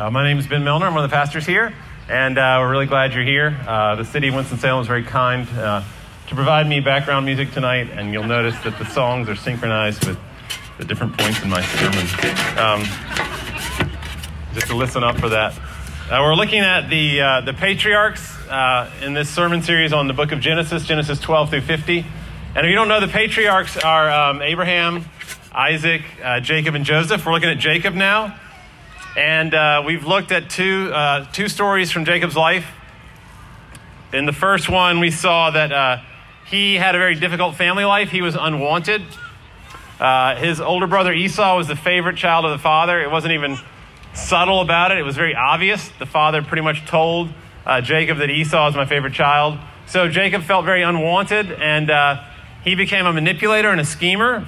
Uh, my name is Ben Milner. I'm one of the pastors here, and uh, we're really glad you're here. Uh, the city of Winston-Salem is very kind uh, to provide me background music tonight, and you'll notice that the songs are synchronized with the different points in my sermon. Um, just to listen up for that. Uh, we're looking at the, uh, the patriarchs in this sermon series on the book of Genesis, Genesis 12 through 50. And if you don't know, the patriarchs are um, Abraham, Isaac, Jacob, and Joseph. We're looking at Jacob now. And uh, we've looked at two, uh, two stories from Jacob's life. In the first one, we saw that he had a very difficult family life, he was unwanted. his older brother Esau was the favorite child of the father. It wasn't even subtle about it. It was very obvious. The father pretty much told uh, Jacob that Esau is my favorite child. So Jacob felt very unwanted, and uh, he became a manipulator and a schemer.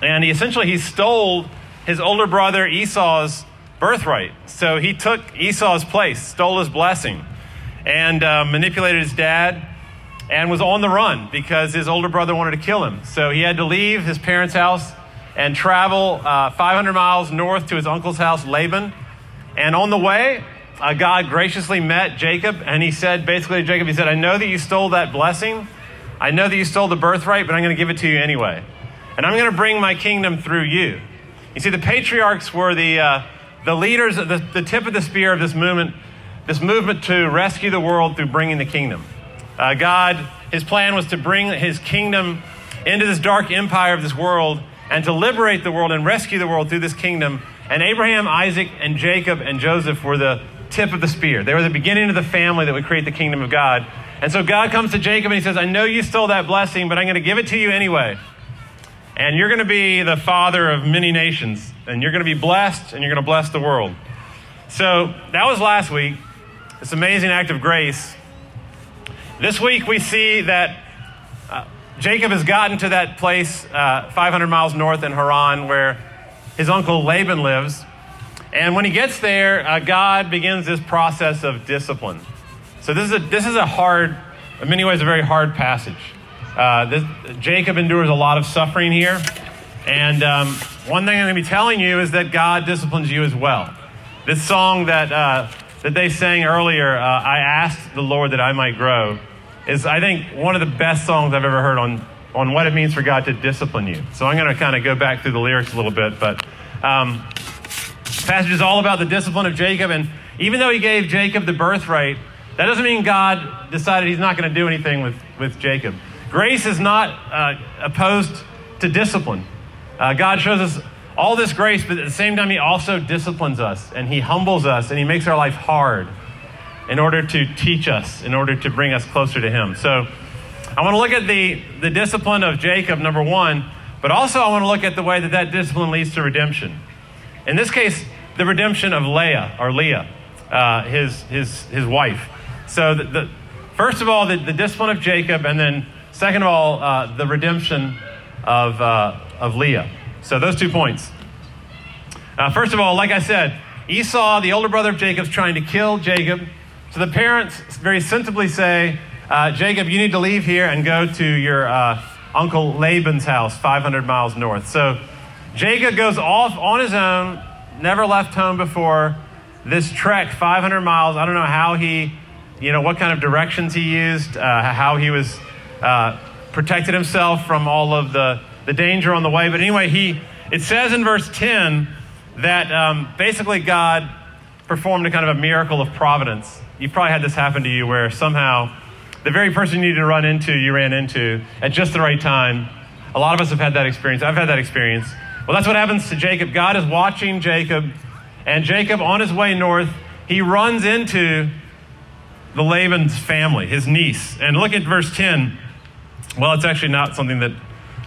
And he essentially he stole his older brother Esau's birthright. So he took Esau's place, stole his blessing, and uh, manipulated his dad. And was on the run because his older brother wanted to kill him. So he had to leave his parents' house and travel uh, 500 miles north to his uncle's house, Laban. And on the way, uh, God graciously met Jacob, and he said, basically to Jacob, he said, I know that you stole that blessing. I know that you stole the birthright, but I'm going to give it to you anyway. And I'm going to bring my kingdom through you. You see, the patriarchs were the, uh, the leaders, the, the tip of the spear of this movement, this movement to rescue the world through bringing the kingdom. Uh, God, his plan was to bring his kingdom into this dark empire of this world and to liberate the world and rescue the world through this kingdom. And Abraham, Isaac, and Jacob and Joseph were the tip of the spear. They were the beginning of the family that would create the kingdom of God. And so God comes to Jacob and he says, I know you stole that blessing, but I'm going to give it to you anyway. And you're going to be the father of many nations, and you're going to be blessed, and you're going to bless the world. So that was last week. This amazing act of grace. This week we see that Jacob has gotten to that place uh, 500 miles north in Haran where his uncle Laban lives. And when he gets there, uh, God begins this process of discipline. So this is a, this is a hard, in many ways, a very hard passage. Uh, this, Jacob endures a lot of suffering here. And um, one thing I'm going to be telling you is that God disciplines you as well. This song that, uh, that they sang earlier, uh, I asked the Lord that I might grow, is, I think, one of the best songs I've ever heard on, on what it means for God to discipline you. So I'm going to kind of go back through the lyrics a little bit. But um, passage is all about the discipline of Jacob. And even though he gave Jacob the birthright, that doesn't mean God decided he's not going to do anything with, with Jacob. Grace is not uh, opposed to discipline. Uh, God shows us all this grace, but at the same time, he also disciplines us and he humbles us and he makes our life hard in order to teach us, in order to bring us closer to Him. So I want to look at the, the discipline of Jacob, number one, but also I want to look at the way that that discipline leads to redemption. In this case, the redemption of Leah, or Leah, uh, his, his, his wife. So, the, the, first of all, the, the, discipline of Jacob, and then second of all, uh, the redemption of, uh, of Leah. So, those two points. Uh, first of all, like I said, Esau, the older brother of Jacob, is trying to kill Jacob. So the parents very sensibly say, uh, Jacob, you need to leave here and go to your uh, uncle Laban's house, 500 miles north. So Jacob goes off on his own, never left home before. This trek, 500 miles, I don't know how he, you know, what kind of directions he used, uh, how he was uh, protected himself from all of the, the danger on the way. But anyway, he it says in verse 10 that um, basically God performed a kind of a miracle of providence. You've probably had this happen to you where somehow the very person you needed to run into, you ran into at just the right time. A lot of us have had that experience. I've had that experience. Well, that's what happens to Jacob. God is watching Jacob, and Jacob, on his way north, he runs into the Laban's family, his niece. And look at verse 10. Well, it's actually not something that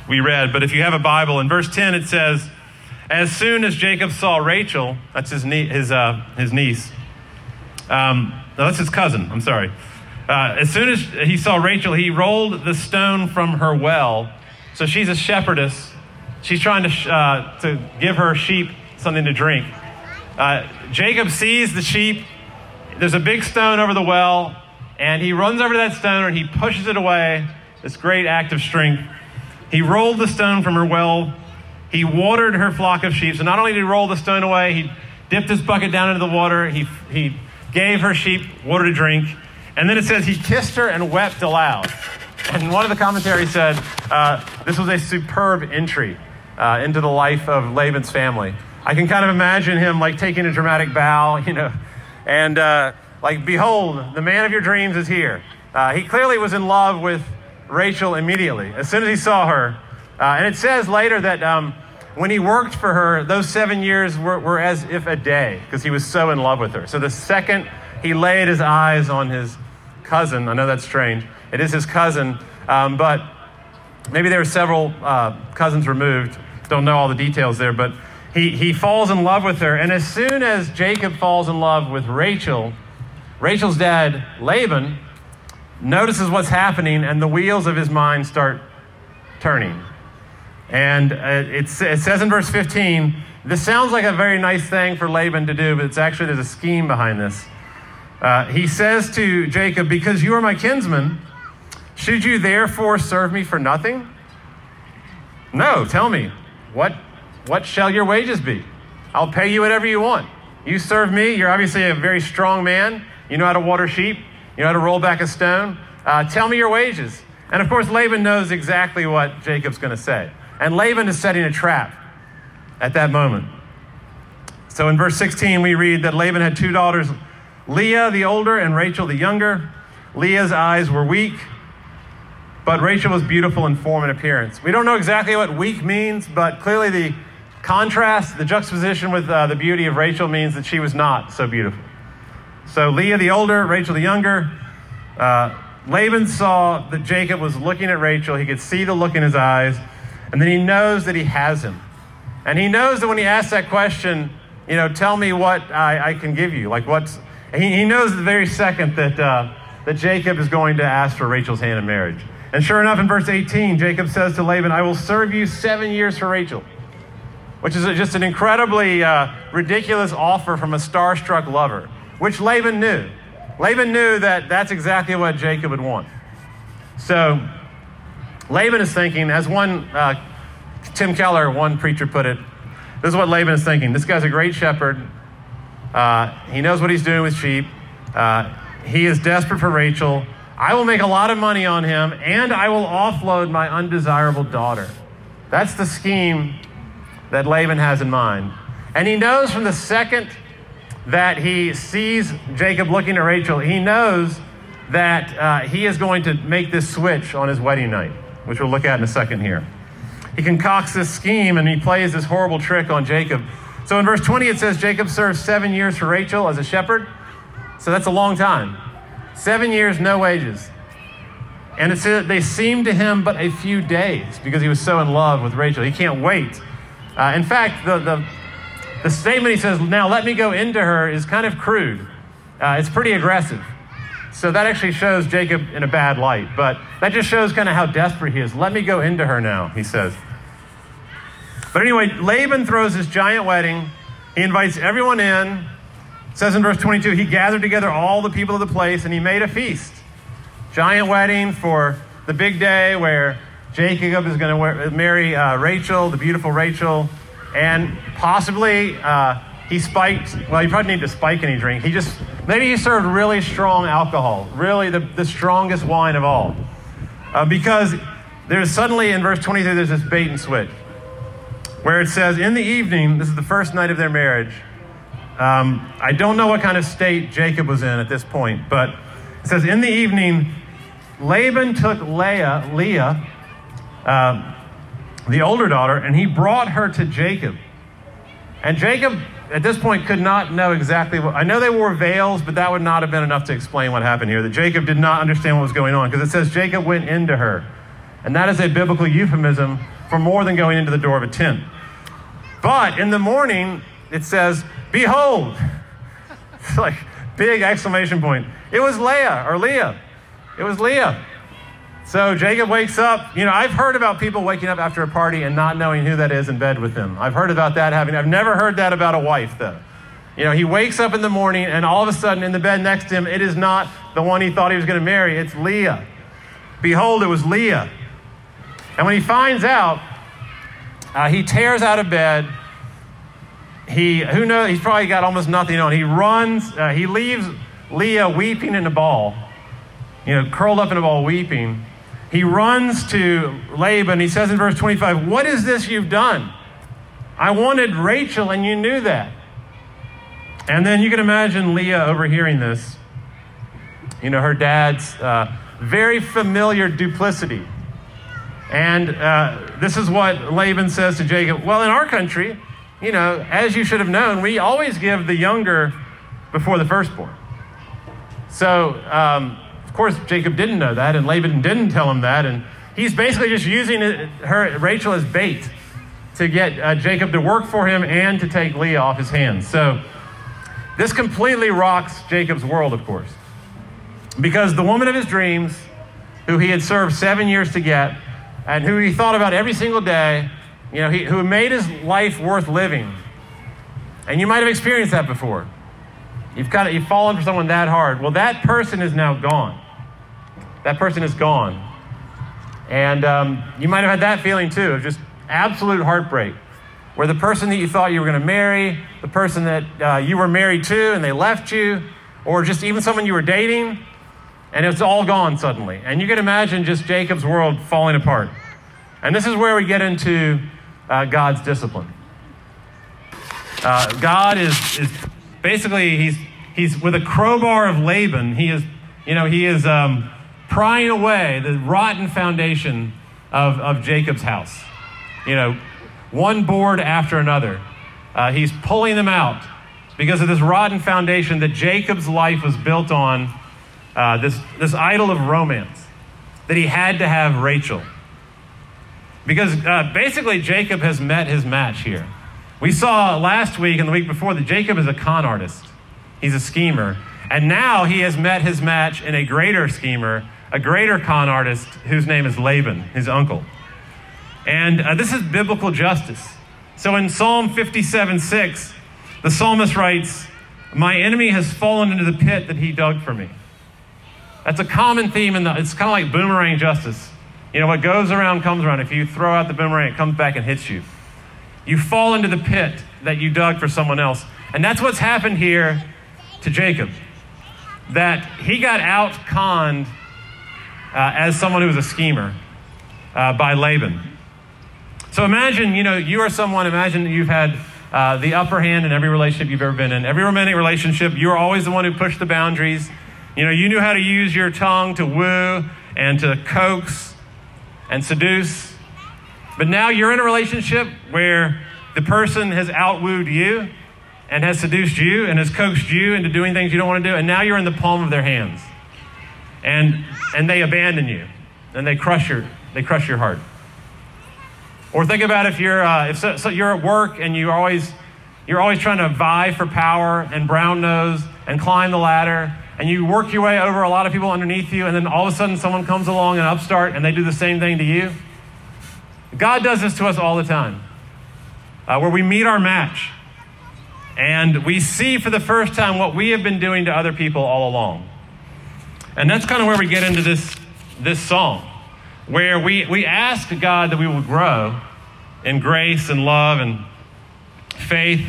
we read, but if you have a Bible, in verse 10 it says, As soon as Jacob saw Rachel, that's his, nie- his, uh, his niece, um, no, that's his cousin, I'm sorry. Uh, as soon as he saw Rachel, he rolled the stone from her well. So she's a shepherdess. She's trying to, uh, to give her sheep something to drink. Uh, Jacob sees the sheep. There's a big stone over the well, and he runs over to that stone and he pushes it away. This great act of strength. He rolled the stone from her well. He watered her flock of sheep. So not only did he roll the stone away, he dipped his bucket down into the water. He, he gave her sheep water to drink. And then it says he kissed her and wept aloud. And one of the commentaries said uh, this was a superb entry uh, into the life of Laban's family. I can kind of imagine him like taking a dramatic bow, you know, and uh, like, behold, the man of your dreams is here. Uh, he clearly was in love with Rachel immediately, as soon as he saw her. Uh, and it says later that um, when he worked for her, those seven years were, were as if a day, because he was so in love with her. So the second he laid his eyes on his cousin, I know that's strange, it is his cousin, um, but maybe there were several uh, cousins removed. Don't know all the details there, but he, he falls in love with her. And as soon as Jacob falls in love with Rachel, Rachel's dad, Laban, notices what's happening, and the wheels of his mind start turning. And uh, it, it says in verse 15, this sounds like a very nice thing for Laban to do, but it's actually, there's a scheme behind this. Uh, he says to Jacob, Because you are my kinsman, should you therefore serve me for nothing? No, tell me, what, what shall your wages be? I'll pay you whatever you want. You serve me, you're obviously a very strong man. You know how to water sheep, you know how to roll back a stone. Uh, tell me your wages. And of course, Laban knows exactly what Jacob's going to say. And Laban is setting a trap at that moment. So in verse 16, we read that Laban had two daughters, Leah the older and Rachel the younger. Leah's eyes were weak, but Rachel was beautiful in form and appearance. We don't know exactly what weak means, but clearly the contrast, the juxtaposition with uh, the beauty of Rachel means that she was not so beautiful. So Leah the older, Rachel the younger. Uh, Laban saw that Jacob was looking at Rachel. He could see the look in his eyes, and then he knows that he has him. And he knows that when he asks that question, you know, tell me what I, I can give you. Like what's, he, he knows the very second that, uh, that Jacob is going to ask for Rachel's hand in marriage. And sure enough, in verse 18, Jacob says to Laban, I will serve you seven years for Rachel, which is just an incredibly uh, ridiculous offer from a starstruck lover, which Laban knew. Laban knew that that's exactly what Jacob would want. So Laban is thinking, as one, uh, Tim Keller, one preacher put it, this is what Laban is thinking. This guy's a great shepherd. Uh, he knows what he's doing with sheep. Uh, he is desperate for Rachel. I will make a lot of money on him, and I will offload my undesirable daughter. That's the scheme that Laban has in mind. And he knows from the second that he sees Jacob looking at Rachel, he knows that uh, he is going to make this switch on his wedding night, which we'll look at in a second here. He concocts this scheme and he plays this horrible trick on Jacob. So in verse 20, it says Jacob served seven years for Rachel as a shepherd. So that's a long time. Seven years, no wages. And it they seemed to him but a few days because he was so in love with Rachel. He can't wait. Uh, in fact, the, the, the statement he says, now let me go into her, is kind of crude. Uh, it's pretty aggressive. So that actually shows Jacob in a bad light. But that just shows kind of how desperate he is. Let me go into her now, he says. But anyway, Laban throws this giant wedding. He invites everyone in. It says in verse 22 he gathered together all the people of the place and he made a feast. Giant wedding for the big day where Jacob is going to marry uh, Rachel, the beautiful Rachel, and possibly uh, he spiked, well, he probably need to spike any drink. He just, maybe he served really strong alcohol, really the, the strongest wine of all. Uh, because there's suddenly in verse 23, there's this bait and switch where it says, In the evening, this is the first night of their marriage. Um, I don't know what kind of state Jacob was in at this point, but it says, In the evening, Laban took Leah, Leah, uh, the older daughter, and he brought her to Jacob. And Jacob, at this point, could not know exactly what. I know they wore veils, but that would not have been enough to explain what happened here. That Jacob did not understand what was going on because it says Jacob went into her. And that is a biblical euphemism for more than going into the door of a tent. But in the morning, it says, Behold. It's like big exclamation point. It was Leah or Leah. It was Leah. So Jacob wakes up. You know, I've heard about people waking up after a party and not knowing who that is in bed with them. I've heard about that happening. I've never heard that about a wife, though. You know, he wakes up in the morning and all of a sudden in the bed next to him, it is not the one he thought he was going to marry. It's Leah. Behold, it was Leah. And when he finds out, uh, he tears out of bed. He, who knows, he's probably got almost nothing on. He runs, uh, he leaves Leah weeping in a ball, you know, curled up in a ball weeping he runs to Laban. He says in verse 25, What is this you've done? I wanted Rachel, and you knew that. And then you can imagine Leah overhearing this. You know, her dad's uh, very familiar duplicity. And uh, this is what Laban says to Jacob Well, in our country, you know, as you should have known, we always give the younger before the firstborn. So, um, course, Jacob didn't know that, and Laban didn't tell him that, and he's basically just using her, Rachel as bait to get uh, Jacob to work for him and to take Leah off his hands. So this completely rocks Jacob's world, of course, because the woman of his dreams, who he had served seven years to get, and who he thought about every single day, you know, he, who made his life worth living. And you might have experienced that before. You've got you've fallen for someone that hard. Well, that person is now gone that person is gone. And um, you might have had that feeling too of just absolute heartbreak, where the person that you thought you were going to marry, the person that uh, you were married to and they left you, or just even someone you were dating, and it's all gone suddenly. And you can imagine just Jacob's world falling apart. And this is where we get into uh, God's discipline. Uh, God is, is basically, he's, he's with a crowbar of Laban, he is, you know, he is um, prying away the rotten foundation of, of Jacob's house. You know, one board after another. Uh, he's pulling them out because of this rotten foundation that Jacob's life was built on, uh, this, this idol of romance, that he had to have Rachel. Because uh, basically, Jacob has met his match here. We saw last week and the week before that Jacob is a con artist, he's a schemer. And now he has met his match in a greater schemer a greater con artist whose name is Laban, his uncle. And uh, this is biblical justice. So in Psalm 57 6, the psalmist writes, My enemy has fallen into the pit that he dug for me. That's a common theme, in the, it's kind of like boomerang justice. You know, what goes around comes around. If you throw out the boomerang, it comes back and hits you. You fall into the pit that you dug for someone else. And that's what's happened here to Jacob. That he got out conned as someone who was a schemer uh, by Laban. So imagine, you know, you are someone, imagine that you've had uh, the upper hand in every relationship you've ever been in. Every romantic relationship, you were always the one who pushed the boundaries. You know, you knew how to use your tongue to woo and to coax and seduce. But now you're in a relationship where the person has outwooed you and has seduced you and has coaxed you into doing things you don't want to do, and now you're in the palm of their hands and, and they abandon you and they crush your, they crush your heart. Or think about if you're, uh, if so, so you're at work and you always, you're always trying to vie for power and brown nose and climb the ladder and you work your way over a lot of people underneath you and then all of a sudden someone comes along and upstart and they do the same thing to you. God does this to us all the time, uh, where we meet our match and we see for the first time what we have been doing to other people all along. And that's kind of where we get into this, this song, where we, we ask God that we will grow in grace and love and faith.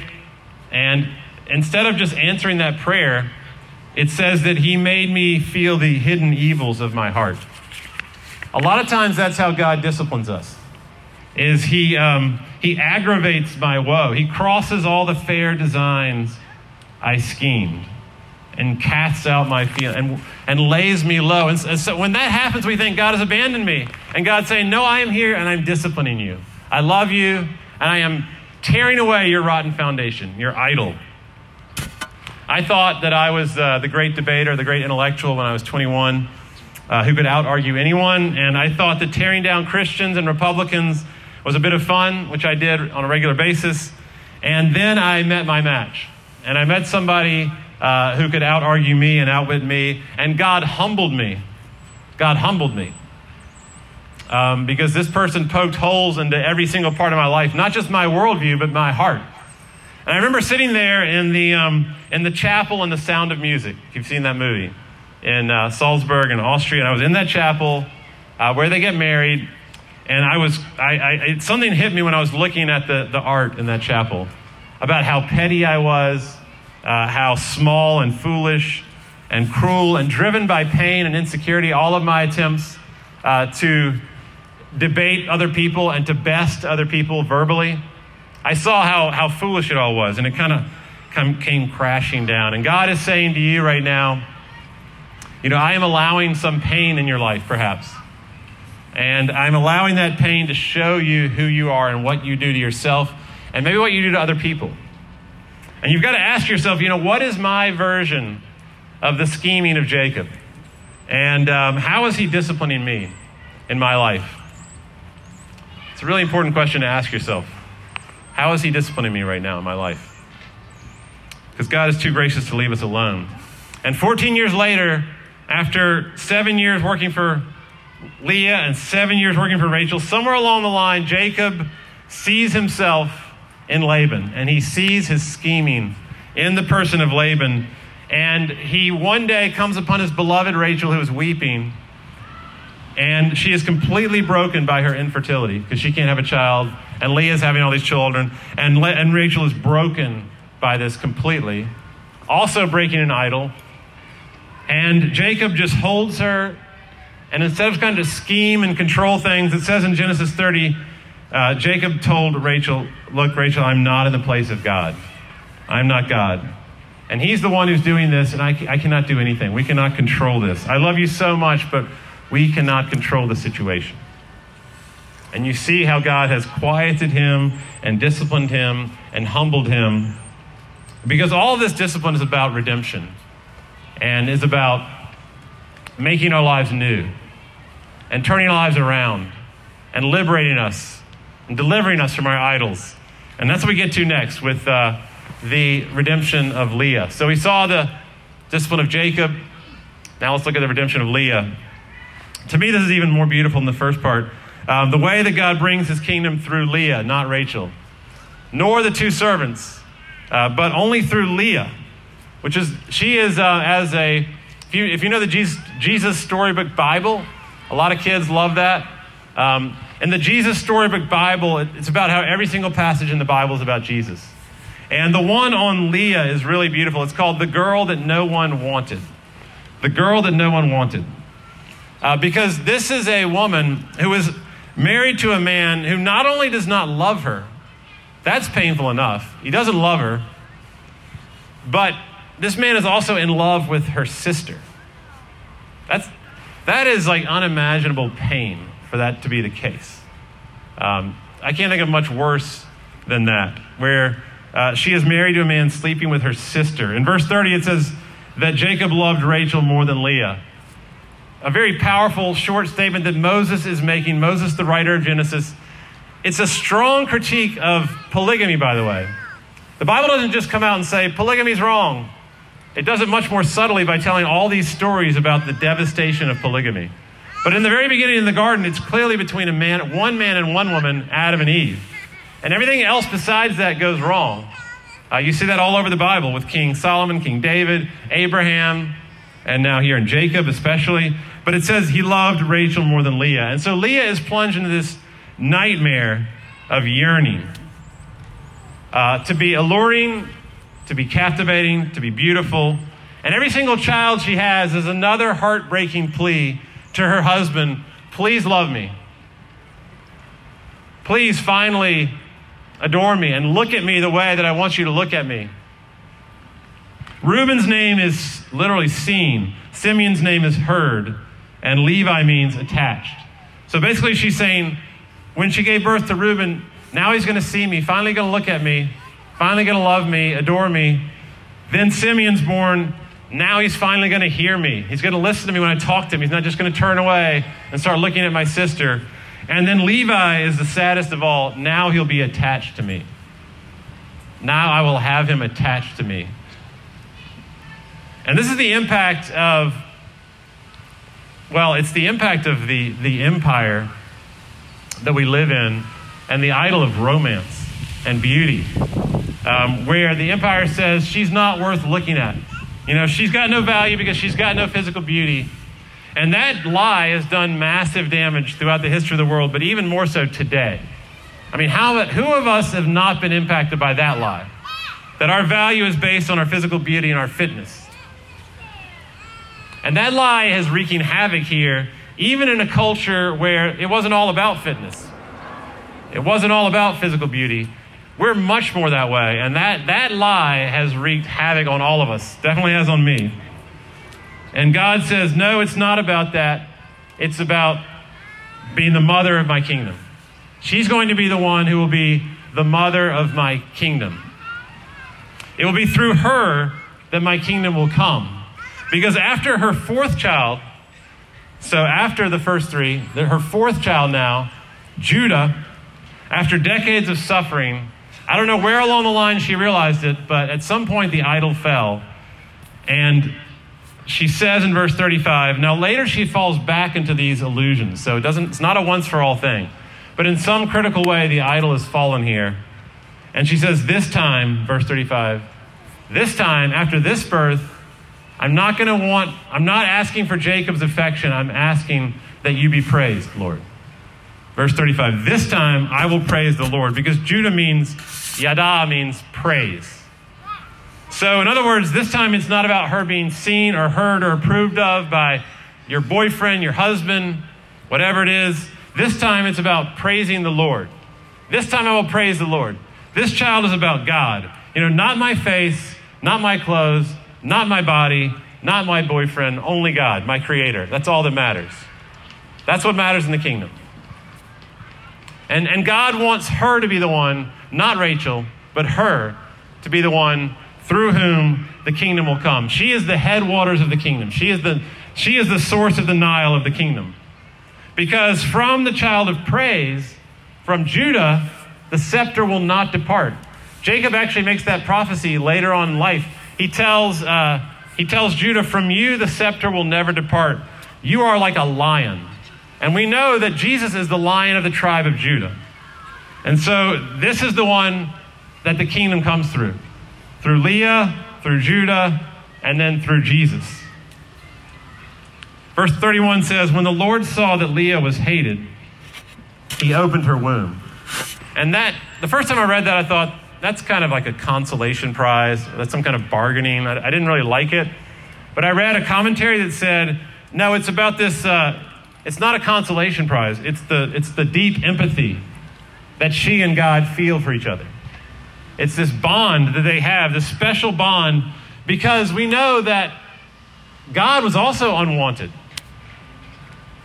And instead of just answering that prayer, it says that He made me feel the hidden evils of my heart. A lot of times that's how God disciplines us. Is he um, he aggravates my woe. He crosses all the fair designs I schemed and casts out my feel and, and lays me low. And, and so when that happens, we think God has abandoned me. And God's saying, No, I am here and I'm disciplining you. I love you and I am tearing away your rotten foundation, your idol. I thought that I was uh, the great debater, the great intellectual when I was 21, uh, who could out argue anyone. And I thought that tearing down Christians and Republicans was a bit of fun, which I did on a regular basis. And then I met my match. And I met somebody uh, who could out argue me and outwit me. And God humbled me. God humbled me. Um, because this person poked holes into every single part of my life, not just my worldview, but my heart. And I remember sitting there in the, um, in the chapel in the sound of music, if you've seen that movie, in uh, Salzburg in Austria. And I was in that chapel uh, where they get married. And I was, I, I, something hit me when I was looking at the, the art in that chapel about how petty I was, uh, how small and foolish and cruel and driven by pain and insecurity, all of my attempts uh, to debate other people and to best other people verbally. I saw how, how foolish it all was, and it kind of came crashing down. And God is saying to you right now, you know, I am allowing some pain in your life, perhaps. And I'm allowing that pain to show you who you are and what you do to yourself and maybe what you do to other people. And you've got to ask yourself, you know, what is my version of the scheming of Jacob? And um, how is he disciplining me in my life? It's a really important question to ask yourself. How is he disciplining me right now in my life? Because God is too gracious to leave us alone. And 14 years later, after seven years working for Leah and seven years working for Rachel, somewhere along the line, Jacob sees himself in Laban and he sees his scheming in the person of Laban. And he one day comes upon his beloved Rachel who is weeping. And she is completely broken by her infertility because she can't have a child. And Leah's having all these children. And, Le- and Rachel is broken by this completely, also breaking an idol. And Jacob just holds her and instead of trying to scheme and control things, it says in Genesis 30, uh, Jacob told Rachel, Look, Rachel, I'm not in the place of God. I'm not God. And he's the one who's doing this, and I, I cannot do anything. We cannot control this. I love you so much, but we cannot control the situation. And you see how God has quieted him and disciplined him and humbled him. Because all this discipline is about redemption and is about making our lives new and turning our lives around and liberating us and delivering us from our idols. And that's what we get to next with uh, the redemption of Leah. So we saw the discipline of Jacob. Now let's look at the redemption of Leah. To me, this is even more beautiful than the first part. Um, the way that God brings his kingdom through Leah, not Rachel, nor the two servants, uh, but only through Leah, which is, she is uh, as a if you, if you know the Jesus, Jesus Storybook Bible, a lot of kids love that. Um, in the Jesus Storybook Bible, it's about how every single passage in the Bible is about Jesus. And the one on Leah is really beautiful. It's called The Girl That No One Wanted. The Girl That No One Wanted. Uh, because this is a woman who is married to a man who not only does not love her, that's painful enough. He doesn't love her, but this man is also in love with her sister. That's, that is like unimaginable pain for that to be the case. Um, I can't think of much worse than that, where uh, she is married to a man sleeping with her sister. In verse 30, it says that Jacob loved Rachel more than Leah. A very powerful, short statement that Moses is making. Moses, the writer of Genesis. It's a strong critique of polygamy, by the way. The Bible doesn't just come out and say polygamy is wrong. It does it much more subtly by telling all these stories about the devastation of polygamy. But in the very beginning in the garden, it's clearly between a man, one man and one woman, Adam and Eve. And everything else besides that goes wrong. Uh, you see that all over the Bible with King Solomon, King David, Abraham, and now here in Jacob especially. But it says he loved Rachel more than Leah. And so Leah is plunged into this nightmare of yearning uh, to be alluring to be captivating, to be beautiful. And every single child she has is another heartbreaking plea to her husband please love me. Please finally adore me and look at me the way that I want you to look at me. Reuben's name is literally seen, Simeon's name is heard, and Levi means attached. So basically, she's saying, when she gave birth to Reuben, now he's going to see me, finally going to look at me, finally going to love me, adore me. Then Simeon's born. Now he's finally going to hear me. He's going to listen to me when I talk to him. He's not just going to turn away and start looking at my sister. And then Levi is the saddest of all. Now he'll be attached to me. Now I will have him attached to me. And this is the impact of, well, it's the impact of the, the empire that we live in and the idol of romance and beauty, um, where the empire says she's not worth looking at. You know, she's got no value because she's got no physical beauty. And that lie has done massive damage throughout the history of the world, but even more so today. I mean, how, who of us have not been impacted by that lie? That our value is based on our physical beauty and our fitness. And that lie is wreaking havoc here, even in a culture where it wasn't all about fitness. It wasn't all about physical beauty. We're much more that way. And that, that lie has wreaked havoc on all of us, definitely has on me. And God says, no, it's not about that. It's about being the mother of my kingdom. She's going to be the one who will be the mother of my kingdom. It will be through her that my kingdom will come. Because after her fourth child, so after the first three, her fourth child now, Judah, after decades of suffering, I don't know where along the line she realized it, but at some point the idol fell. And she says in verse 35, now later she falls back into these illusions. So it doesn't, it's not a once for all thing. But in some critical way, the idol has fallen here. And she says, this time, verse 35, this time, after this birth, I'm not going to want, I'm not asking for Jacob's affection. I'm asking that you be praised, Lord. Verse 35, this time I will praise the Lord because Judah means, yada means praise. So, in other words, this time it's not about her being seen or heard or approved of by your boyfriend, your husband, whatever it is. This time it's about praising the Lord. This time I will praise the Lord. This child is about God. You know, not my face, not my clothes, not my body, not my boyfriend, only God, my creator. That's all that matters. That's what matters in the kingdom. And, and God wants her to be the one, not Rachel, but her to be the one through whom the kingdom will come. She is the headwaters of the kingdom. She is the, she is the source of the Nile of the kingdom. Because from the child of praise, from Judah, the scepter will not depart. Jacob actually makes that prophecy later on in life. He tells, uh, he tells Judah, From you the scepter will never depart. You are like a lion. And we know that Jesus is the lion of the tribe of Judah. And so this is the one that the kingdom comes through through Leah, through Judah, and then through Jesus. Verse 31 says, When the Lord saw that Leah was hated, he opened her womb. And that, the first time I read that, I thought, that's kind of like a consolation prize. That's some kind of bargaining. I, I didn't really like it. But I read a commentary that said, no, it's about this, uh, it's not a consolation prize. It's the, it's the deep empathy that she and God feel for each other. It's this bond that they have, this special bond, because we know that God was also unwanted.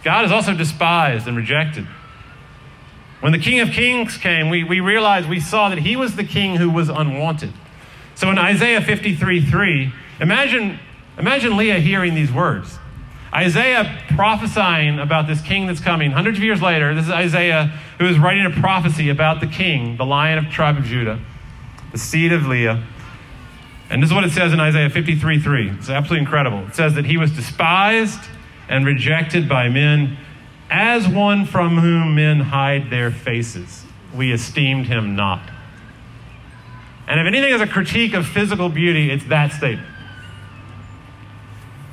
God is also despised and rejected. When the King of Kings came, we, we realized, we saw that he was the king who was unwanted. So in Isaiah 53 3, imagine, imagine Leah hearing these words. Isaiah prophesying about this king that's coming. Hundreds of years later, this is Isaiah who is writing a prophecy about the king, the lion of the tribe of Judah the seed of Leah. And this is what it says in Isaiah 53 3. It's absolutely incredible. It says that he was despised and rejected by men, as one from whom men hide their faces. We esteemed him not. And if anything is a critique of physical beauty, it's that statement.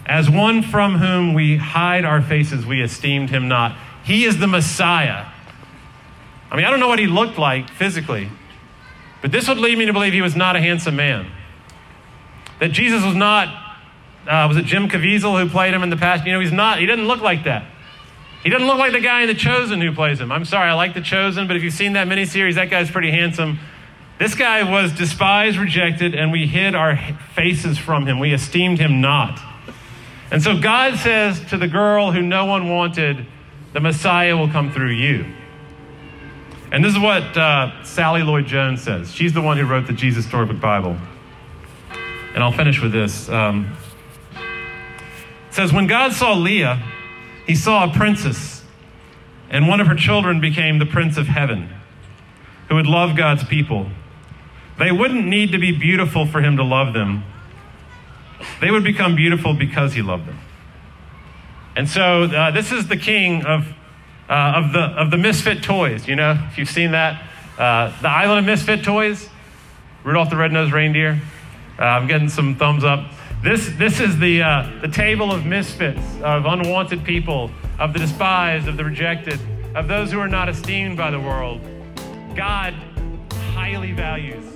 As one from whom we hide our faces, we esteemed him not. He is the Messiah. I mean, I don't know what he looked like physically, but this would lead me to believe he was not a handsome man. That Jesus was not, uh, was it Jim Caviezel who played him in the past? You know, he's not, he doesn't look like that. He doesn't look like the guy in The Chosen who plays him. I'm sorry, I like The Chosen, but if you've seen that miniseries, that guy's pretty handsome. This guy was despised, rejected, and we hid our faces from him. We esteemed him not. And so God says to the girl who no one wanted, the Messiah will come through you. And this is what uh, Sally Lloyd Jones says. She's the one who wrote the Jesus Storybook Bible. And I'll finish with this. Um, says, When God saw Leah, he saw a princess, and one of her children became the Prince of Heaven, who would love God's people. They wouldn't need to be beautiful for him to love them, they would become beautiful because he loved them. And so uh, this is the king of, uh, of, the, of the misfit toys. You know, if you've seen that, uh, the island of misfit toys, Rudolph the Red-Nosed Reindeer. Uh, I'm getting some thumbs up. This, this is the, uh, the table of misfits, of unwanted people, of the despised, of the rejected, of those who are not esteemed by the world. God highly values.